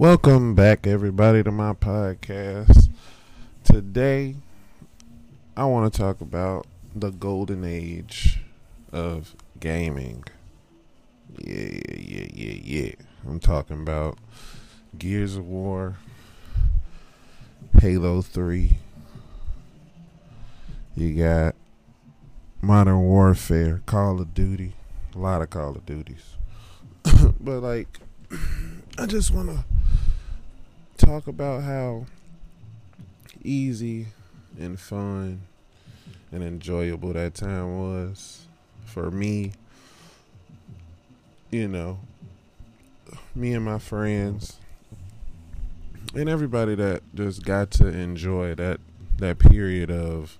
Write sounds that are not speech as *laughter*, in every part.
Welcome back, everybody, to my podcast. Today, I want to talk about the golden age of gaming. Yeah, yeah, yeah, yeah. I'm talking about Gears of War, Halo 3. You got Modern Warfare, Call of Duty, a lot of Call of Duties. *coughs* but, like, *coughs* I just want to talk about how easy and fun and enjoyable that time was for me. You know, me and my friends and everybody that just got to enjoy that that period of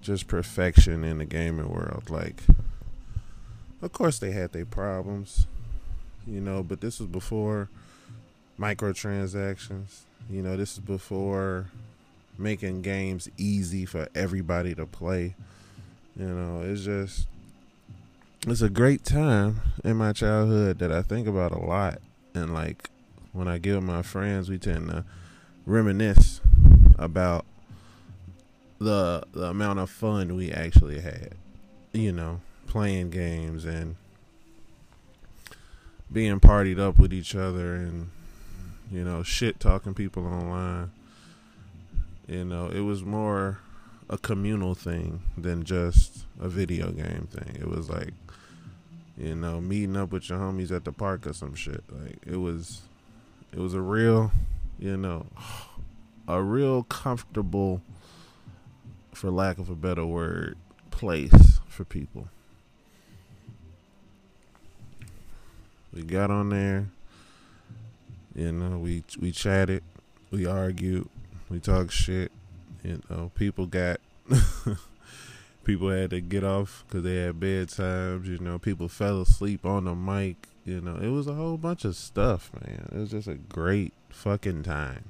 just perfection in the gaming world. Like, of course, they had their problems, you know, but this was before microtransactions. You know, this is before making games easy for everybody to play. You know, it's just it's a great time in my childhood that I think about a lot. And like when I get with my friends, we tend to reminisce about the the amount of fun we actually had. You know, playing games and being partied up with each other and you know, shit talking people online. You know, it was more a communal thing than just a video game thing. It was like, you know, meeting up with your homies at the park or some shit. Like it was, it was a real, you know, a real comfortable, for lack of a better word, place for people. We got on there you know, we we chatted, we argued, we talked shit. You know, people got *laughs* people had to get off because they had bedtimes. You know, people fell asleep on the mic. You know, it was a whole bunch of stuff, man. It was just a great fucking time.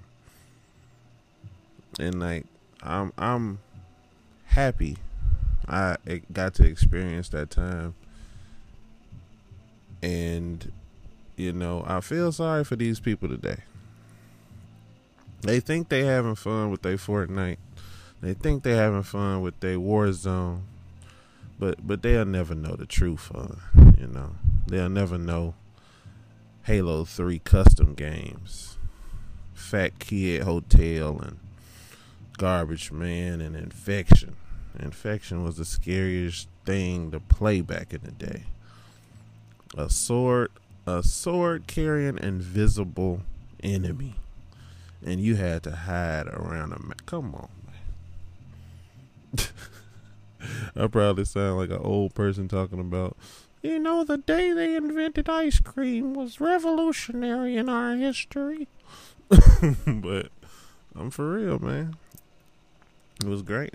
And like, I'm I'm happy I got to experience that time. And you know, I feel sorry for these people today. They think they having fun with their Fortnite. They think they having fun with their Warzone. But but they'll never know the true fun, you know. They'll never know Halo 3 custom games. Fat Kid Hotel and Garbage Man and Infection. Infection was the scariest thing to play back in the day. A sword a sword carrying invisible enemy, and you had to hide around him. Come on, man. *laughs* I probably sound like an old person talking about. You know, the day they invented ice cream was revolutionary in our history. *laughs* but I'm for real, man. It was great.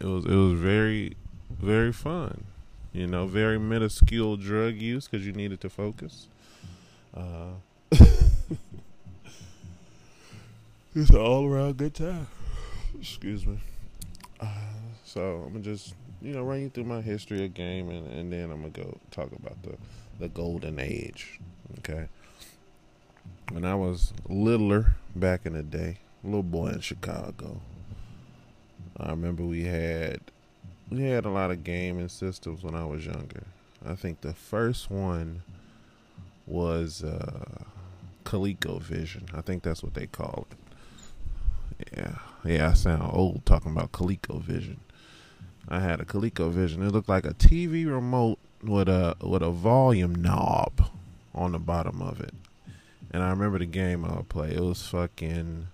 It was it was very very fun. You know, very minuscule drug use because you needed to focus. Uh, it's an all around good time. Excuse me. Uh, so I'm gonna just you know run you through my history of game and, and then I'm gonna go talk about the the golden age. Okay. When I was littler back in the day, little boy in Chicago, I remember we had we had a lot of gaming systems when I was younger. I think the first one was uh, ColecoVision. I think that's what they call it. Yeah, yeah. I sound old talking about ColecoVision. I had a ColecoVision. It looked like a TV remote with a with a volume knob on the bottom of it. And I remember the game I would play. It was fucking.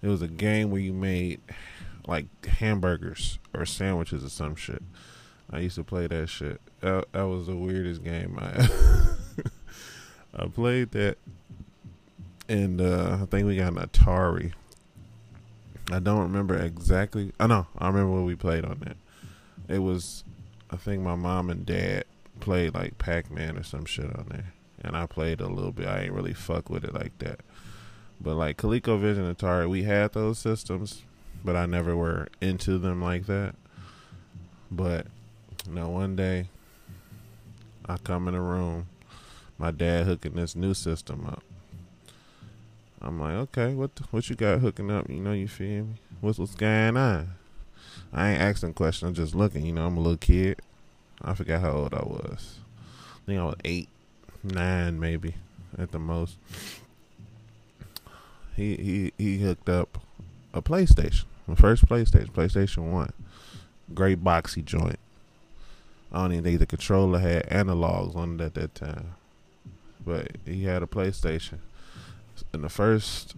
It was a game where you made like hamburgers or sandwiches or some shit. I used to play that shit. That, that was the weirdest game I *laughs* I played that, and uh, I think we got an Atari. I don't remember exactly. I know. I remember what we played on that. It was, I think my mom and dad played like Pac Man or some shit on there, and I played a little bit. I ain't really fuck with it like that. But like ColecoVision, Atari, we had those systems, but I never were into them like that. But you know, one day I come in a room, my dad hooking this new system up. I'm like, okay, what the, what you got hooking up? You know, you feel me? What's what's going on? I ain't asking questions. I'm just looking. You know, I'm a little kid. I forgot how old I was. I think I was eight, nine, maybe at the most. He he he hooked up a PlayStation, the first PlayStation, PlayStation One, great boxy joint. I don't even think the controller had analogs on it at that time, but he had a PlayStation. And the first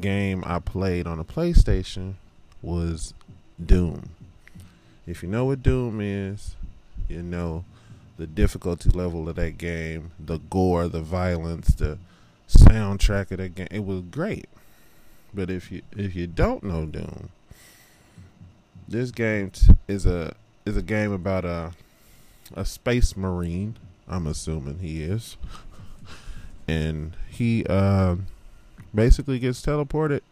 game I played on a PlayStation was Doom. If you know what Doom is, you know the difficulty level of that game, the gore, the violence, the soundtrack of that game. It was great. But if you if you don't know Doom, this game is a is a game about a a space marine. I'm assuming he is, *laughs* and he uh, basically gets teleported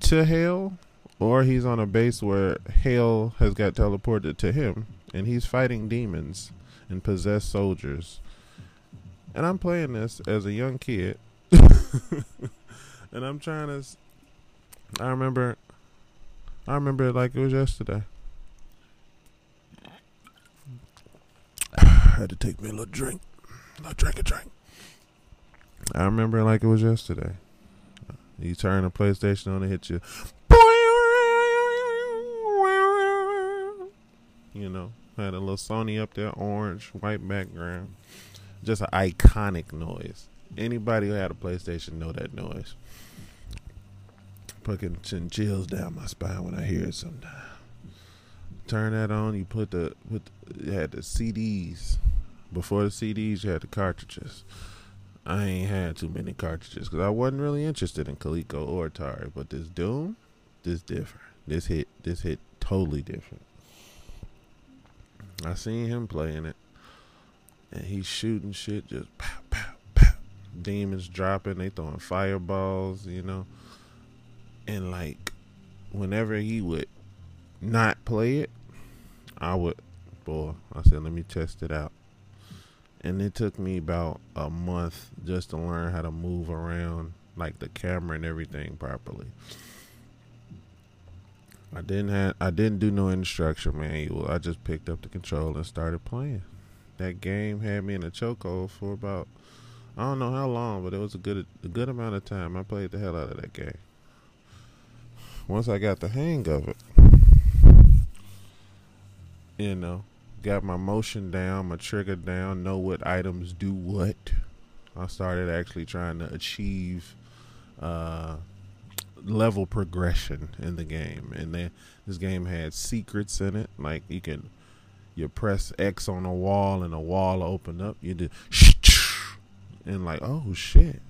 to hell, or he's on a base where hell has got teleported to him, and he's fighting demons and possessed soldiers. And I'm playing this as a young kid, *laughs* and I'm trying to. I remember. I remember it like it was yesterday. I had to take me a little drink. A little drink a drink. I remember it like it was yesterday. You turn the PlayStation on and hit you. You know, had a little Sony up there, orange, white background. Just an iconic noise. Anybody who had a PlayStation know that noise. Fucking chills down my spine when I hear it sometimes. Turn that on, you put the put the, you had the CDs. Before the CDs, you had the cartridges. I ain't had too many cartridges because I wasn't really interested in Coleco or Atari. But this Doom, this different. This hit, this hit totally different. I seen him playing it, and he's shooting shit just pow. Demons dropping, they throwing fireballs, you know. And like, whenever he would not play it, I would, boy, I said, let me test it out and it took me about a month just to learn how to move around like the camera and everything properly. I didn't have I didn't do no instruction manual. I just picked up the controller and started playing. That game had me in a chokehold for about I don't know how long, but it was a good a good amount of time. I played the hell out of that game. Once I got the hang of it, you know, got my motion down, my trigger down, know what items do what. I started actually trying to achieve uh, level progression in the game, and then this game had secrets in it. Like you can, you press X on a wall, and a wall open up. You do, and like, oh shit,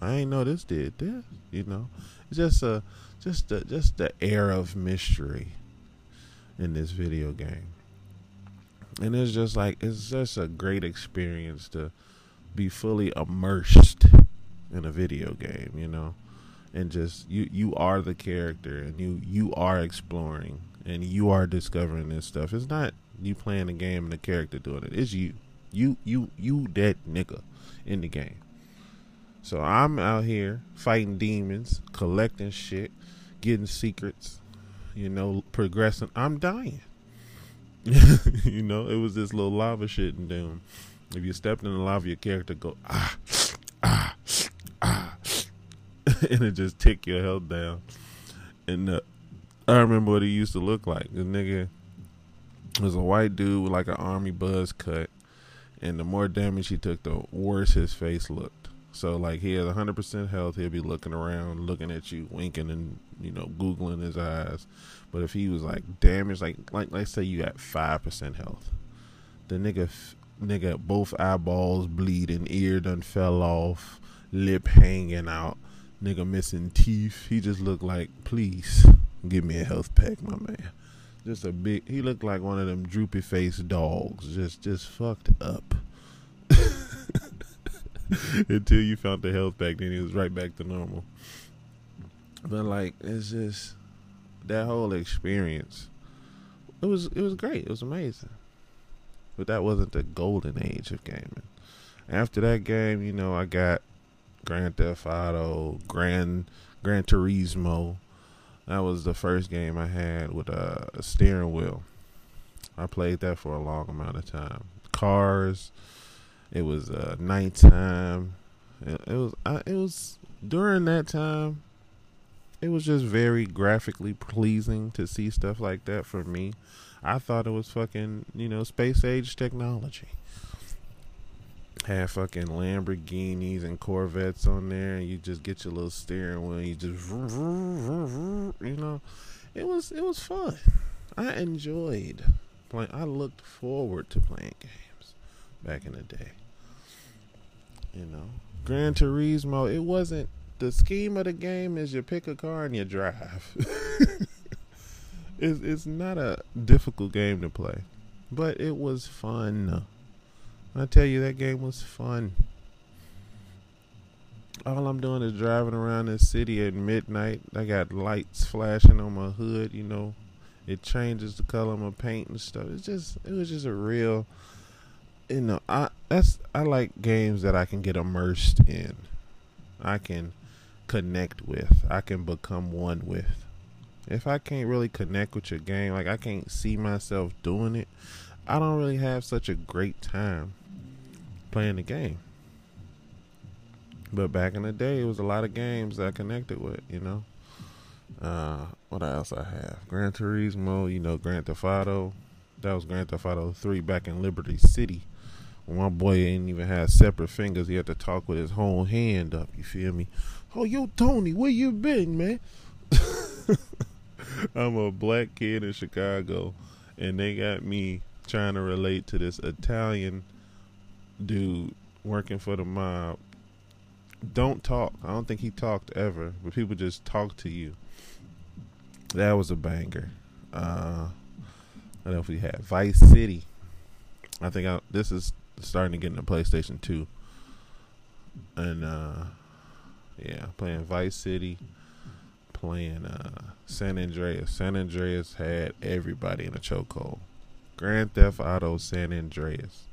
I ain't know this did this. You know, it's just a, just a, just the air of mystery in this video game. And it's just like it's just a great experience to be fully immersed in a video game you know? And just you you are the character and you you are exploring and you are discovering this stuff. It's not you playing the game and the character doing it. It's you you you you that nigga in the game so i'm out here fighting demons collecting shit getting secrets you know progressing i'm dying *laughs* you know, it was this little lava shit in Doom. If you stepped in the lava, your character go ah ah ah, *laughs* and it just tick your health down. And uh, I remember what he used to look like. The nigga was a white dude with like an army buzz cut, and the more damage he took, the worse his face looked. So like he has 100% health, he'll be looking around, looking at you, winking and you know googling his eyes. But if he was like damaged, like like let's say you got five percent health, the nigga nigga both eyeballs bleeding, ear done fell off, lip hanging out, nigga missing teeth. He just looked like, please give me a health pack, my man. Just a big. He looked like one of them droopy faced dogs, just just fucked up. *laughs* Until you found the health pack, then he was right back to normal. But like, it's just that whole experience, it was it was great. It was amazing. But that wasn't the golden age of gaming. After that game, you know, I got Grand Theft Auto, Grand Gran Turismo. That was the first game I had with a, steering wheel. I played that for a long amount of time. Cars. It was uh, nighttime. It, it was. It was during that time. It was just very graphically pleasing to see stuff like that for me. I thought it was fucking, you know, space age technology. Had fucking Lamborghinis and Corvettes on there, and you just get your little steering wheel. You just, you know, it was it was fun. I enjoyed playing. I looked forward to playing games back in the day. You know, Gran Turismo. It wasn't the scheme of the game. Is you pick a car and you drive. *laughs* it's it's not a difficult game to play, but it was fun. I tell you, that game was fun. All I'm doing is driving around the city at midnight. I got lights flashing on my hood. You know, it changes the color of my paint and stuff. It's just, it was just a real, you know, I that's I like games that I can get immersed in. I can connect with. I can become one with. If I can't really connect with your game, like I can't see myself doing it, I don't really have such a great time playing the game. But back in the day, it was a lot of games that I connected with, you know. Uh, what else I have? Gran Turismo, you know, Grand Theft Auto. That was Grand Theft Auto 3 back in Liberty City. When my boy ain't even had separate fingers, he had to talk with his whole hand up, you feel me? Oh, yo, Tony, where you been, man? *laughs* I'm a black kid in Chicago, and they got me trying to relate to this Italian dude working for the mob don't talk. I don't think he talked ever, but people just talk to you. That was a banger. Uh, I don't know if we had Vice City. I think I, this is starting to get into PlayStation 2. And uh, yeah, playing Vice City, playing uh, San Andreas. San Andreas had everybody in a chokehold. Grand Theft Auto San Andreas.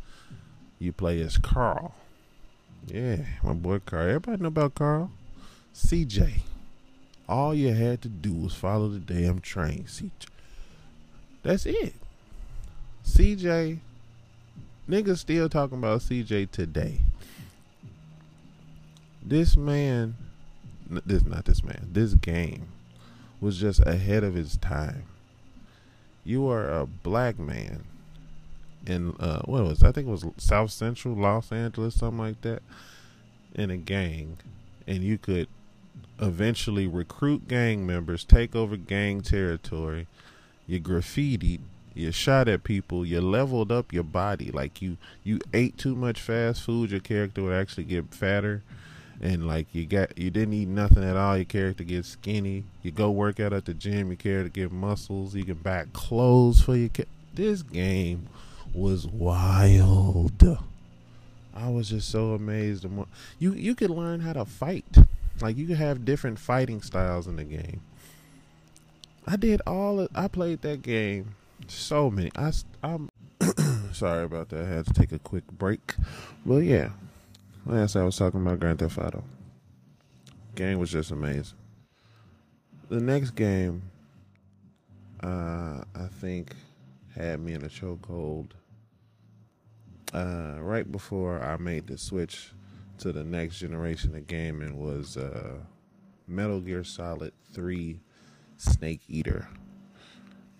You play as Carl. Yeah, my boy Carl. Everybody know about Carl. CJ. All you had to do was follow the damn train, CJ. That's it. CJ. Niggas still talking about CJ today. This man, this not this man, this game was just ahead of its time. You are a black man in uh what was? I think it was South Central Los Angeles, something like that, in a gang, and you could eventually recruit gang members, take over gang territory. You graffitied, you shot at people, you leveled up your body. Like you, you ate too much fast food, your character would actually get fatter. And like you got, you didn't eat nothing at all. Your character gets skinny. You go work out at the gym. Your character get muscles. You can buy clothes for your. Ca- this game was wild. I was just so amazed. You you could learn how to fight. Like you could have different fighting styles in the game. I did all. Of, I played that game so many. I I'm *coughs* sorry about that. I had to take a quick break. But yeah, last I was talking about Grand Theft Auto. Game was just amazing. The next game, uh, I think, had me in a chokehold uh, right before I made the switch to the next generation of gaming was uh, Metal Gear Solid 3 Snake Eater.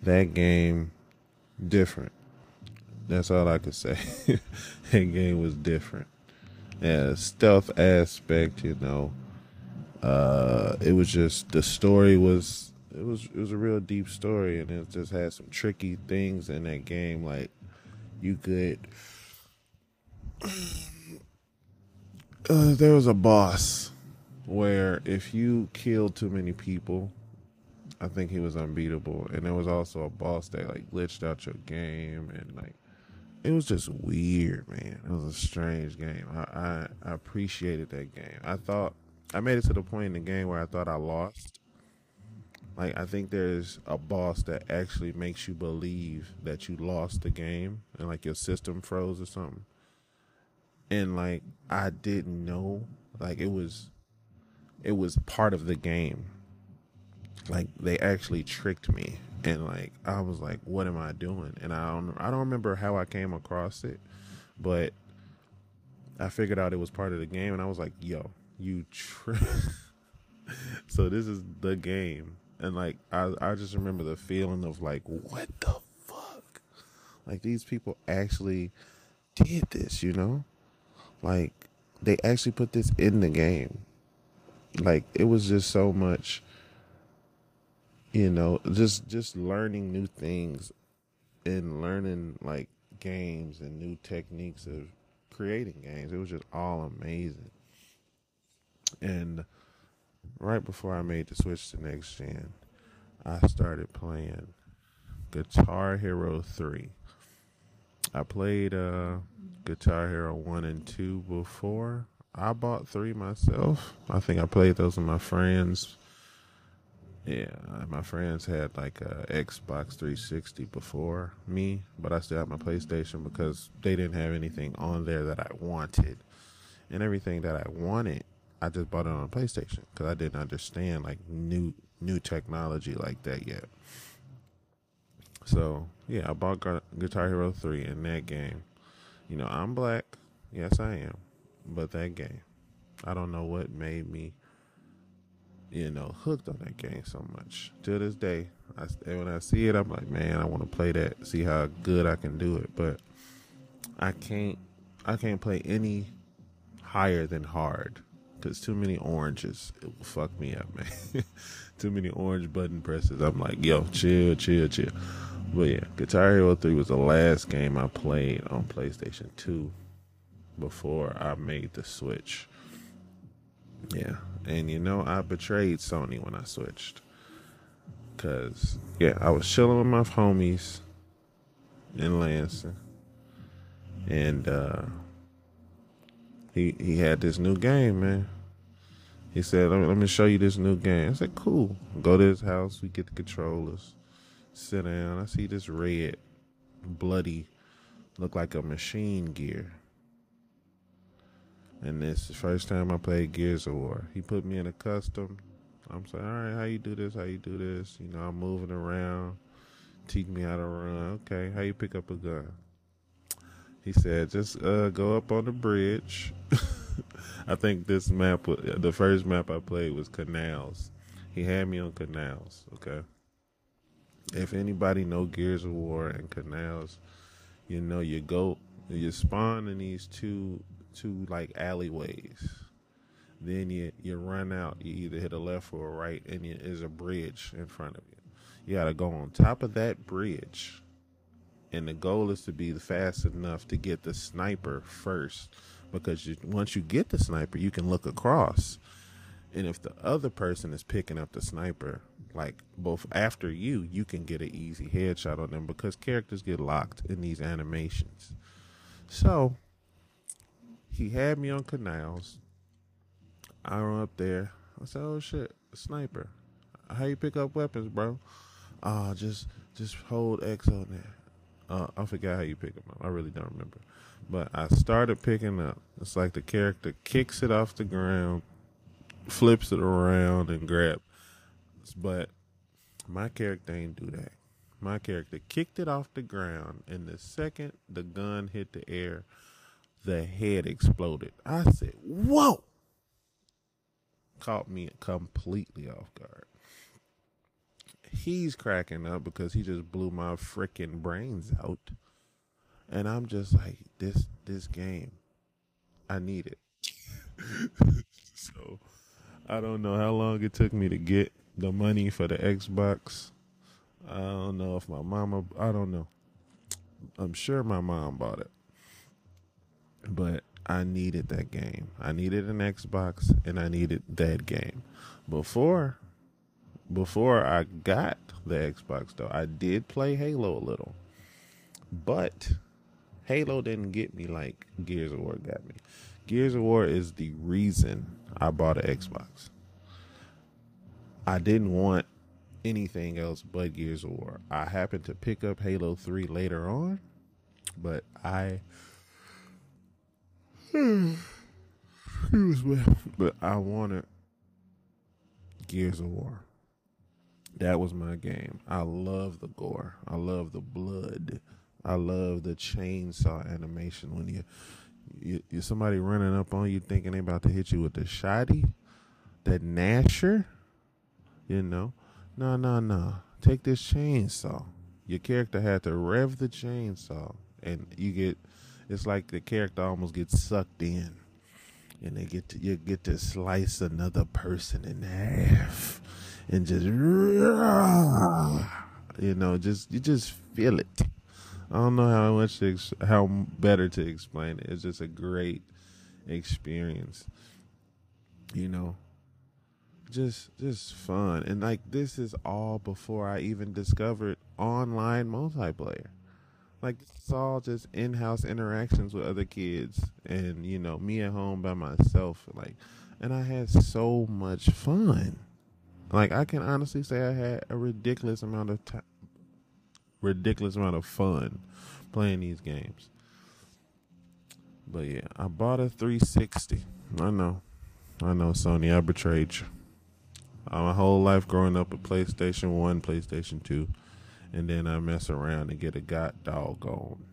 That game, different. That's all I could say. *laughs* that game was different. Yeah, stealth aspect, you know. Uh, it was just the story was it was it was a real deep story, and it just had some tricky things in that game. Like you could uh, there was a boss where if you killed too many people, I think he was unbeatable. And there was also a boss that like glitched out your game and like it was just weird, man. It was a strange game. I, I, I appreciated that game. I thought I made it to the point in the game where I thought I lost. Like I think there's a boss that actually makes you believe that you lost the game and like your system froze or something and like I didn't know like it was it was part of the game. Like they actually tricked me and like I was like what am I doing? And I don't I don't remember how I came across it, but I figured out it was part of the game and I was like, "Yo, you tri-. *laughs* So this is the game. And like I I just remember the feeling of like what the fuck? Like these people actually did this, you know? Like they actually put this in the game. Like it was just so much you know, just just learning new things and learning like games and new techniques of creating games. It was just all amazing. And right before I made the switch to next gen, I started playing Guitar Hero 3. I played uh, Guitar Hero 1 and 2 before. I bought 3 myself. I think I played those with my friends. Yeah, my friends had like a Xbox 360 before me, but I still had my PlayStation because they didn't have anything on there that I wanted. And everything that I wanted, I just bought it on a PlayStation because I didn't understand like new new technology like that yet. So yeah, I bought Guitar Hero three in that game. You know, I'm black. Yes, I am. But that game, I don't know what made me, you know, hooked on that game so much. To this day, I, when I see it, I'm like, man, I want to play that. See how good I can do it. But I can't. I can't play any higher than hard because too many oranges it will fuck me up, man. *laughs* too many orange button presses. I'm like, yo, chill, chill, chill. But yeah, Guitar Hero 3 was the last game I played on PlayStation 2 before I made the switch. Yeah, and you know, I betrayed Sony when I switched. Cause yeah, I was chilling with my homies in Lansing, and uh, he he had this new game, man. He said, let me, let me show you this new game. I said, cool. Go to his house. We get the controllers. Sit down. I see this red, bloody, look like a machine gear. And this the first time I played Gears of War. He put me in a custom. I'm saying, all right, how you do this? How you do this? You know, I'm moving around. Teach me how to run. Okay, how you pick up a gun? He said, just uh, go up on the bridge. *laughs* I think this map, the first map I played was Canals. He had me on Canals. Okay. If anybody know Gears of War and Canals, you know you go, you spawn in these two, two like alleyways. Then you you run out. You either hit a left or a right, and there's a bridge in front of you. You got to go on top of that bridge and the goal is to be fast enough to get the sniper first because you, once you get the sniper you can look across and if the other person is picking up the sniper like both after you you can get an easy headshot on them because characters get locked in these animations so he had me on canals i run up there i said oh shit sniper how you pick up weapons bro uh just just hold x on there uh, I forgot how you pick them up. I really don't remember. But I started picking up. It's like the character kicks it off the ground, flips it around, and grabs. But my character ain't do that. My character kicked it off the ground, and the second the gun hit the air, the head exploded. I said, "Whoa!" Caught me completely off guard he's cracking up because he just blew my freaking brains out. And I'm just like, this this game, I need it. *laughs* so I don't know how long it took me to get the money for the Xbox. I don't know if my mama I don't know. I'm sure my mom bought it. But I needed that game. I needed an Xbox and I needed that game. Before before I got the Xbox though, I did play Halo a little. But Halo didn't get me like Gears of War got me. Gears of War is the reason I bought an Xbox. I didn't want anything else but Gears of War. I happened to pick up Halo 3 later on, but I *sighs* Excuse me. But I wanted Gears of War. That was my game. I love the gore. I love the blood. I love the chainsaw animation when you you, you somebody running up on you thinking they about to hit you with the shotty, that Gnasher. You know, no, no, no. Take this chainsaw. Your character had to rev the chainsaw, and you get. It's like the character almost gets sucked in, and they get to you get to slice another person in half, and just you know, just you just feel it. I don't know how much to ex- how better to explain it. It's just a great experience. You know, just just fun and like this is all before I even discovered online multiplayer. Like it's all just in-house interactions with other kids and you know me at home by myself like and I had so much fun. Like I can honestly say I had a ridiculous amount of time ridiculous amount of fun playing these games. But yeah, I bought a 360. I know. I know, Sony. I betrayed you. Uh, my whole life growing up with PlayStation 1, PlayStation 2. And then I mess around and get a god doggone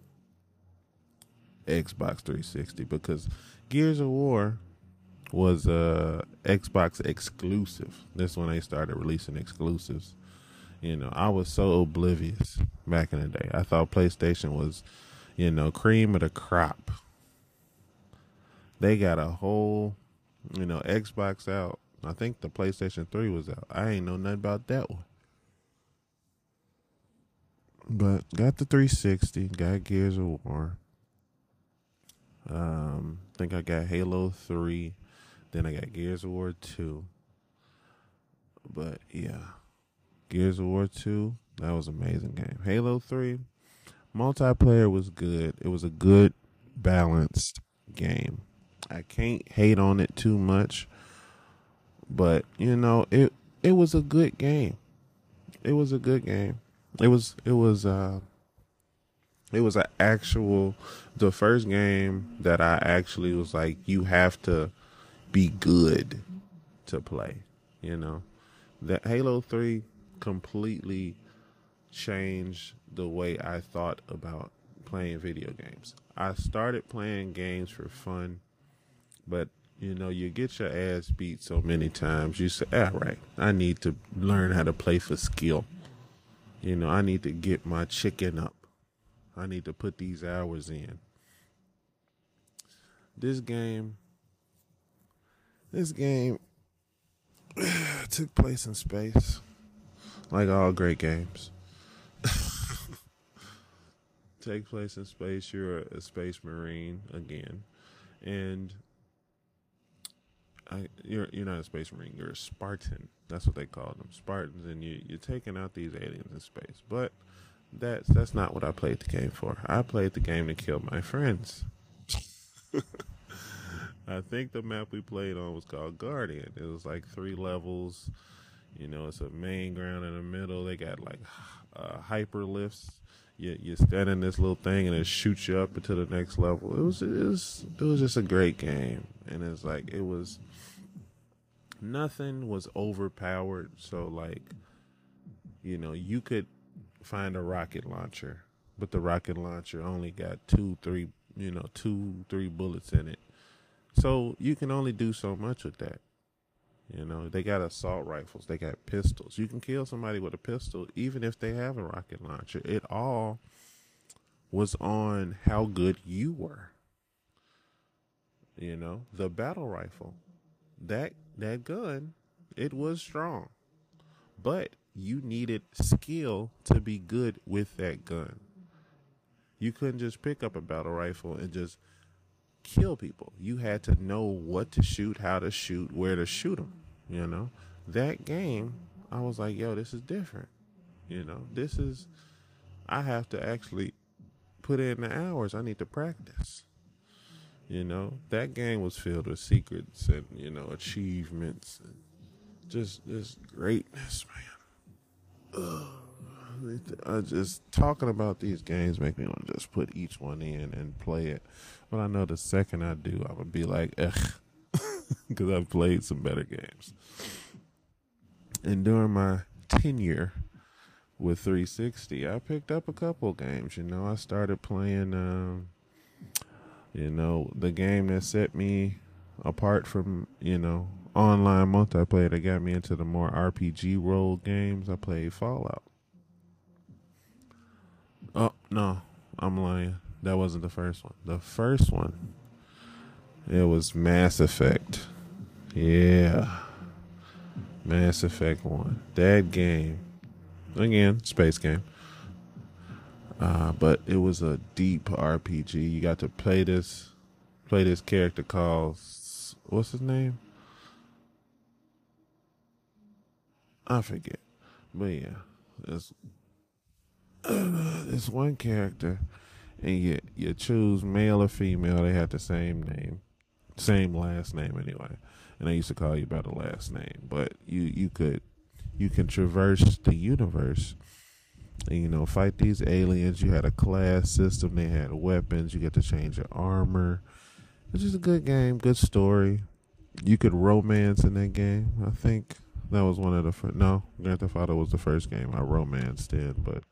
Xbox 360 because Gears of War was a Xbox exclusive. This when they started releasing exclusives. You know, I was so oblivious back in the day. I thought PlayStation was, you know, cream of the crop. They got a whole, you know, Xbox out. I think the PlayStation 3 was out. I ain't know nothing about that one. But got the 360, got Gears of War. Um, think I got Halo 3. Then I got Gears of War 2. But yeah. Gears of War 2, that was amazing game. Halo 3, multiplayer was good. It was a good balanced game. I can't hate on it too much, but you know, it it was a good game. It was a good game. It was it was uh it was an actual the first game that I actually was like you have to be good to play, you know. That Halo 3 completely changed the way I thought about playing video games. I started playing games for fun, but you know, you get your ass beat so many times. You say, all right, I need to learn how to play for skill." You know, I need to get my chicken up. I need to put these hours in. This game, this game *sighs* took place in space like all great games. *laughs* Take place in space. You're a, space marine again, and I, you're you're not a space marine. You're a Spartan. That's what they call them, Spartans. And you you're taking out these aliens in space. But that's that's not what I played the game for. I played the game to kill my friends. *laughs* I think the map we played on was called Guardian. It was like three levels you know, it's a main ground in the middle. They got like uh, hyper lifts. You you stand in this little thing and it shoots you up into the next level. It was it was it was just a great game, and it's like it was nothing was overpowered. So like, you know, you could find a rocket launcher, but the rocket launcher only got two, three, you know, two, three bullets in it. So you can only do so much with that. You know, they got assault rifles, they got pistols. You can kill somebody with a pistol even if they have a rocket launcher. It all was on how good you were. You know, the battle rifle. That that gun, it was strong. But you needed skill to be good with that gun. You couldn't just pick up a battle rifle and just kill people. You had to know what to shoot, how to shoot, where to shoot them. You know, that game, I was like, yo, this is different. You know, this is, I have to actually put in the hours. I need to practice. You know, that game was filled with secrets and, you know, achievements and just this greatness, man. Ugh. I just talking about these games make me want to just put each one in and play it. But I know the second I do, I'm gonna be like, ugh. *laughs* because I've played some better games. And during my tenure with 360, I picked up a couple games. You know, I started playing, um, you know, the game that set me apart from, you know, online multiplayer that got me into the more RPG role games. I played Fallout. Oh, no, I'm lying. That wasn't the first one. The first one, it was Mass Effect. Yeah. Mass Effect 1. That game. Again, space game. Uh, but it was a deep RPG. You got to play this play this character called what's his name? I forget. But yeah. There's *clears throat* this one character and you you choose male or female, they have the same name. Same last name anyway and they used to call you by the last name. But you you could you can traverse the universe and you know fight these aliens. You had a class system. They had weapons. You get to change your armor. It's just a good game, good story. You could romance in that game. I think that was one of the first. No, Grand Theft Auto was the first game I romanced in, but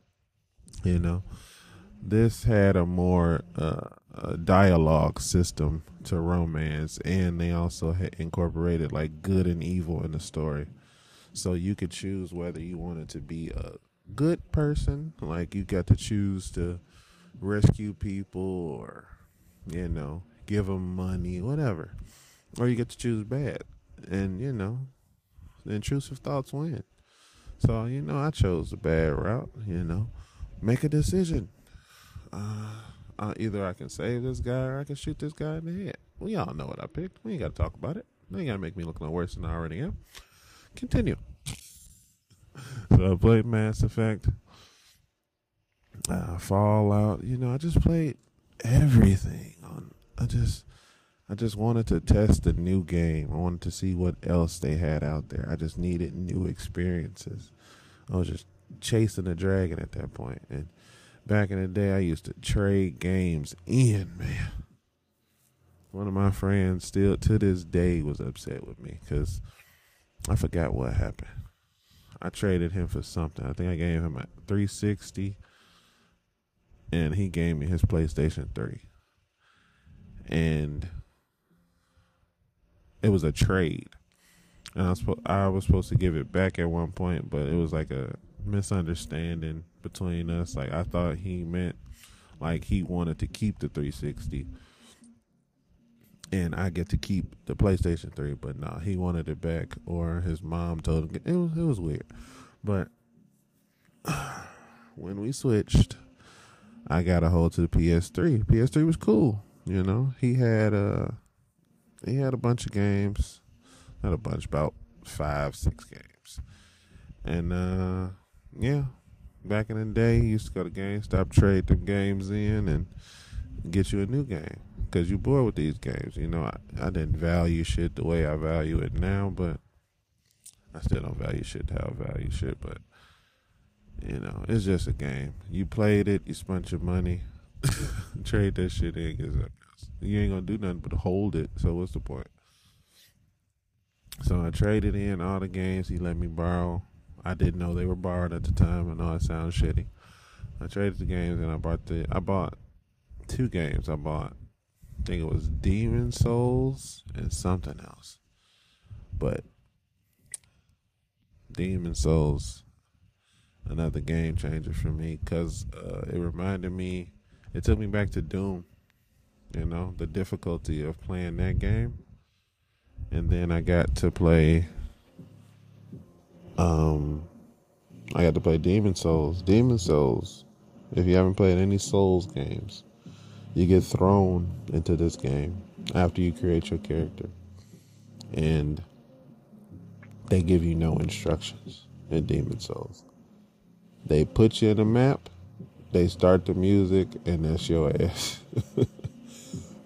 you know, this had a more uh, a dialogue system to romance, and they also had incorporated like good and evil in the story. So you could choose whether you wanted to be a good person, like you got to choose to rescue people or, you know, give them money, whatever. Or you get to choose bad. And, you know, the intrusive thoughts win. So, you know, I chose the bad route, you know. Make a decision. Uh, uh, either I can save this guy or I can shoot this guy in the head. We all know what I picked. We ain't got to talk about it. You ain't got to make me look no worse than I already am. Continue. so I played Mass Effect, uh, Fallout. You know, I just played everything. On I just, I just wanted to test a new game. I wanted to see what else they had out there. I just needed new experiences. I was just chasing a dragon at that point, and Back in the day, I used to trade games in, man. One of my friends, still to this day, was upset with me because I forgot what happened. I traded him for something. I think I gave him a 360, and he gave me his PlayStation 3. And it was a trade. And I was, I was supposed to give it back at one point, but it was like a misunderstanding between us. Like I thought he meant like he wanted to keep the 360 and I get to keep the PlayStation 3, but nah, he wanted it back or his mom told him it was it was weird. But *sighs* when we switched, I got a hold to the PS3. PS3 was cool, you know. He had uh he had a bunch of games. Not a bunch, about 5 6 games. And uh yeah, back in the day, you used to go to GameStop, trade them games in, and get you a new game because you're bored with these games. You know, I, I didn't value shit the way I value it now, but I still don't value shit to how I value shit. But you know, it's just a game. You played it, you spent your money, *laughs* trade that shit in. Cause uh, you ain't gonna do nothing but hold it. So what's the point? So I traded in all the games he let me borrow. I didn't know they were borrowed at the time. I know it sounds shitty. I traded the games and I bought the I bought two games. I bought I think it was Demon Souls and something else. But Demon Souls another game changer for me cuz uh, it reminded me it took me back to Doom. You know, the difficulty of playing that game. And then I got to play um, I got to play Demon Souls. Demon Souls. If you haven't played any Souls games, you get thrown into this game after you create your character, and they give you no instructions in Demon Souls. They put you in a map, they start the music, and that's your *laughs* ass.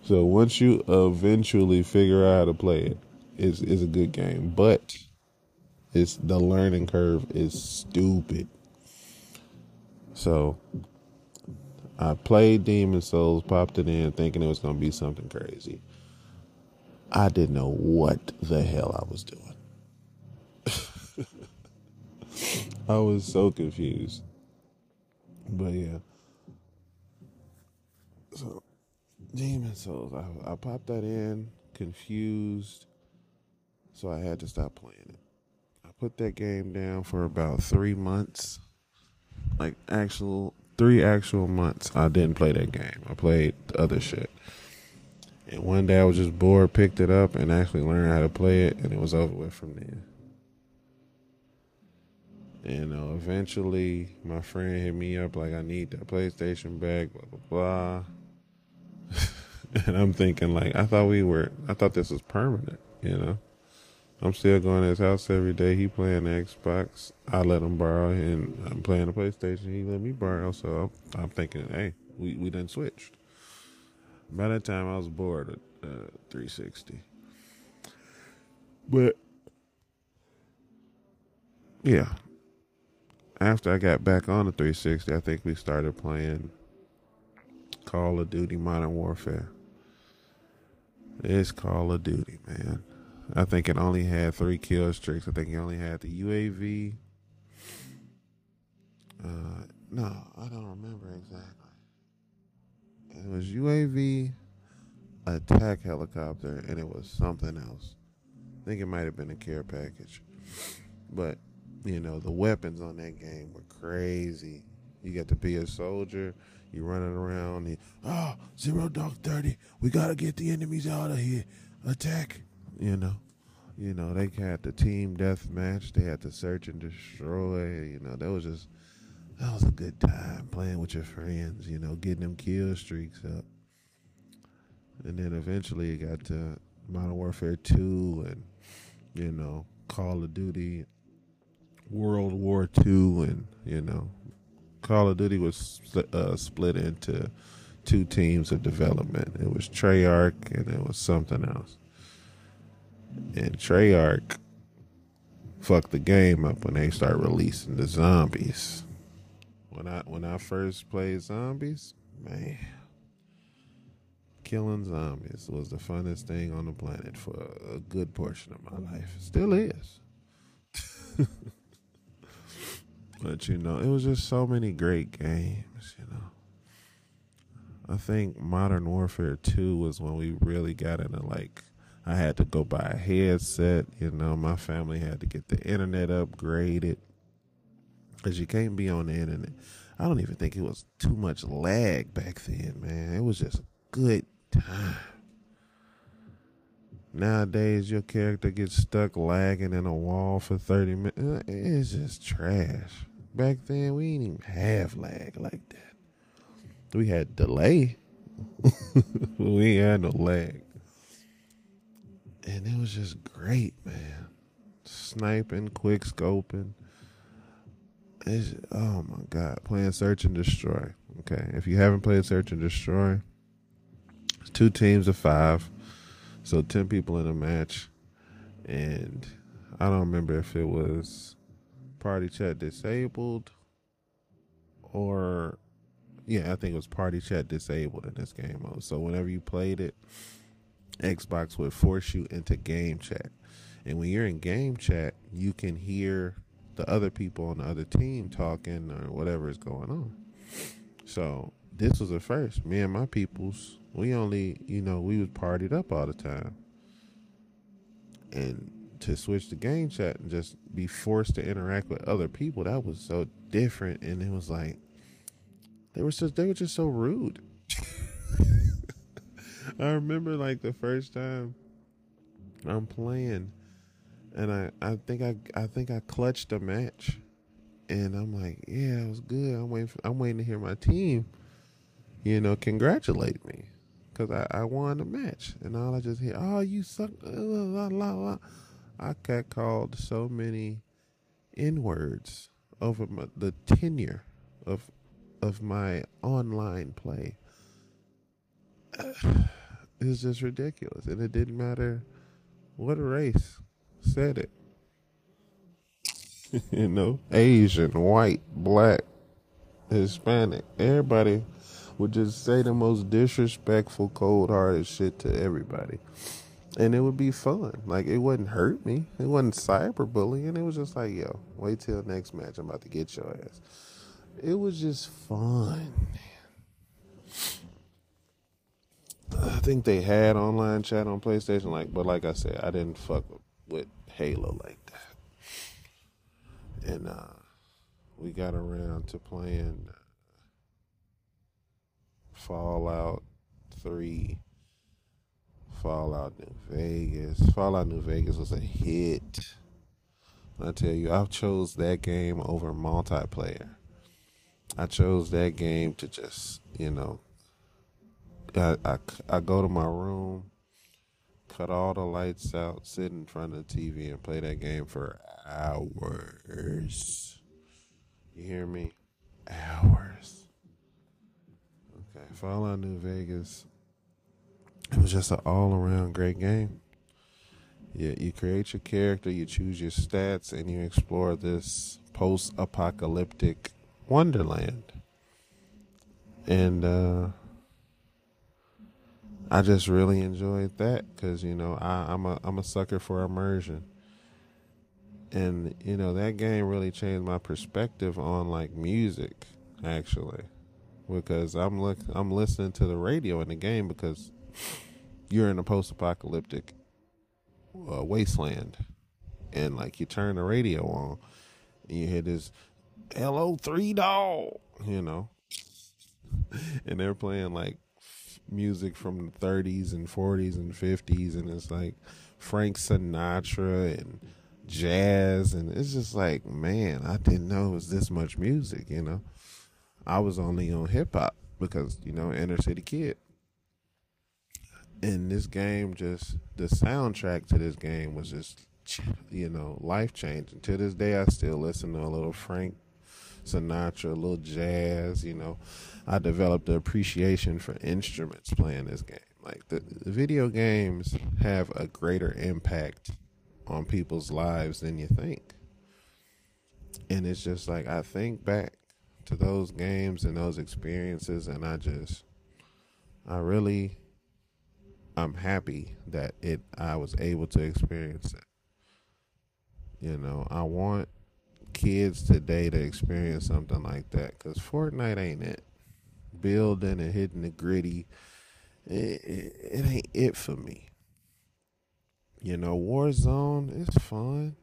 so once you eventually figure out how to play it, it's, it's a good game. But it's the learning curve is stupid. So I played Demon Souls, popped it in, thinking it was gonna be something crazy. I didn't know what the hell I was doing. *laughs* I was so confused. But yeah. So, Demon Souls, I, I popped that in, confused, so I had to stop playing it. Put that game down for about three months. Like, actual, three actual months, I didn't play that game. I played other shit. And one day I was just bored, picked it up, and actually learned how to play it, and it was over with from there. You uh, know, eventually my friend hit me up like, I need that PlayStation back, blah, blah, blah. *laughs* and I'm thinking, like, I thought we were, I thought this was permanent, you know? I'm still going to his house every day. He playing Xbox. I let him borrow, and I'm playing the PlayStation. He let me borrow. So I'm, I'm thinking, hey, we we done switched. By that time, I was bored at uh, 360. But yeah, after I got back on the 360, I think we started playing Call of Duty Modern Warfare. It's Call of Duty, man. I think it only had three kill streaks. I think it only had the UAV. Uh, no, I don't remember exactly. It was UAV, attack helicopter, and it was something else. I think it might have been a care package. But, you know, the weapons on that game were crazy. You got to be a soldier. You running around. And, oh, zero dark thirty. We gotta get the enemies out of here. Attack. You know, you know they had the team death match. They had to search and destroy. You know, that was just that was a good time playing with your friends, you know, getting them kill streaks up. And then eventually it got to Modern Warfare 2 and, you know, Call of Duty, World War 2, and, you know, Call of Duty was uh, split into two teams of development. It was Treyarch and it was something else. And Treyarch fucked the game up when they start releasing the zombies when I when I first played zombies, man, killing zombies was the funnest thing on the planet for a good portion of my life. Still is. *laughs* but you know, it was just so many great games, you know. I think Modern Warfare 2 was when we really got into like I had to go buy a headset, you know, my family had to get the internet upgraded because you can't be on the internet. I don't even think it was too much lag back then, man. It was just a good time. Nowadays, your character gets stuck lagging in a wall for 30 minutes. Uh, it's just trash. Back then, we didn't even have lag like that. We had delay. *laughs* we had no lag. And it was just great, man. Sniping, quick scoping it's, oh my god, playing Search and Destroy. Okay, if you haven't played Search and Destroy, it's two teams of five, so ten people in a match, and I don't remember if it was party chat disabled or yeah, I think it was party chat disabled in this game mode. So whenever you played it, Xbox would force you into game chat. And when you're in game chat, you can hear the other people on the other team talking or whatever is going on. So this was the first. Me and my peoples, we only, you know, we was partied up all the time. And to switch to game chat and just be forced to interact with other people, that was so different. And it was like they were just they were just so rude. I remember like the first time I'm playing and I, I think I I think I clutched a match, and I'm like, yeah, it was good. I'm waiting. For, I'm waiting to hear my team, you know, congratulate me, cause I, I won the match, and all I just hear, oh, you suck, la la la. I got called so many n words over my, the tenure of of my online play. *sighs* *sighs* It's just ridiculous, and it didn't matter what race said it. *laughs* you know, Asian, white, black, Hispanic, everybody would just say the most disrespectful, cold hearted shit to everybody. and it would be fun. Like it wouldn't hurt me. It wasn't cyberbullying. It was just like, yo, wait till next match. I'm about to get your ass. It was just fun. I think they had online chat on PlayStation, like, but like I said, I didn't fuck with Halo like that. And uh, we got around to playing Fallout Three Fallout New Vegas. Fallout New Vegas was a hit. I tell you, I chose that game over multiplayer. I chose that game to just, you know, I, I, I go to my room, cut all the lights out, sit in front of the TV, and play that game for hours. You hear me? Hours. Okay, Fallout New Vegas it was just an all around great game. Yeah, you create your character, you choose your stats, and you explore this post apocalyptic wonderland. And uh, I just really enjoyed that because you know I, I'm a I'm a sucker for immersion, and you know that game really changed my perspective on like music actually, because I'm look I'm listening to the radio in the game because you're in a post-apocalyptic uh, wasteland, and like you turn the radio on, and you hear this "Hello, three dog," you know, *laughs* and they're playing like music from the 30s and 40s and 50s, and it's like Frank Sinatra and jazz, and it's just like, man, I didn't know it was this much music, you know. I was only on hip hop because you know inner city kid and this game just the soundtrack to this game was just you know life changing. To this day, I still listen to a little Frank Sinatra, a little jazz. You know, I developed an appreciation for instruments playing this game. Like the, the video games have a greater impact on people's lives than you think. And it's just like I think back to those games and those experiences, and I just, I really I'm happy that it I was able to experience it. You know, I want kids today to experience something like that because Fortnite ain't it. Building and hitting the griddy, it, it, it ain't it for me. You know, Warzone is fun,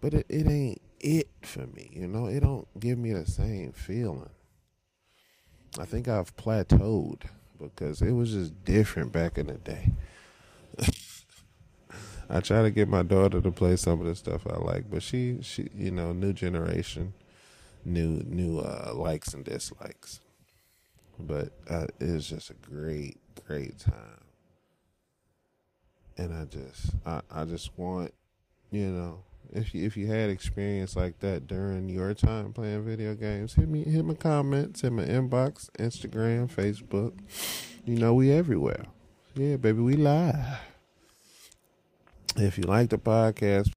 but it, it ain't it for me. You know, it don't give me the same feeling. I think I've plateaued because it was just different back in the day. *laughs* I try to get my daughter to play some of the stuff I like, but she she you know new generation, new new uh, likes and dislikes. But uh, it was just a great great time, and I just I I just want you know if you if you had experience like that during your time playing video games, hit me hit my comments, hit my inbox, Instagram, Facebook. You know we everywhere. Yeah, baby, we live. If you like the podcast,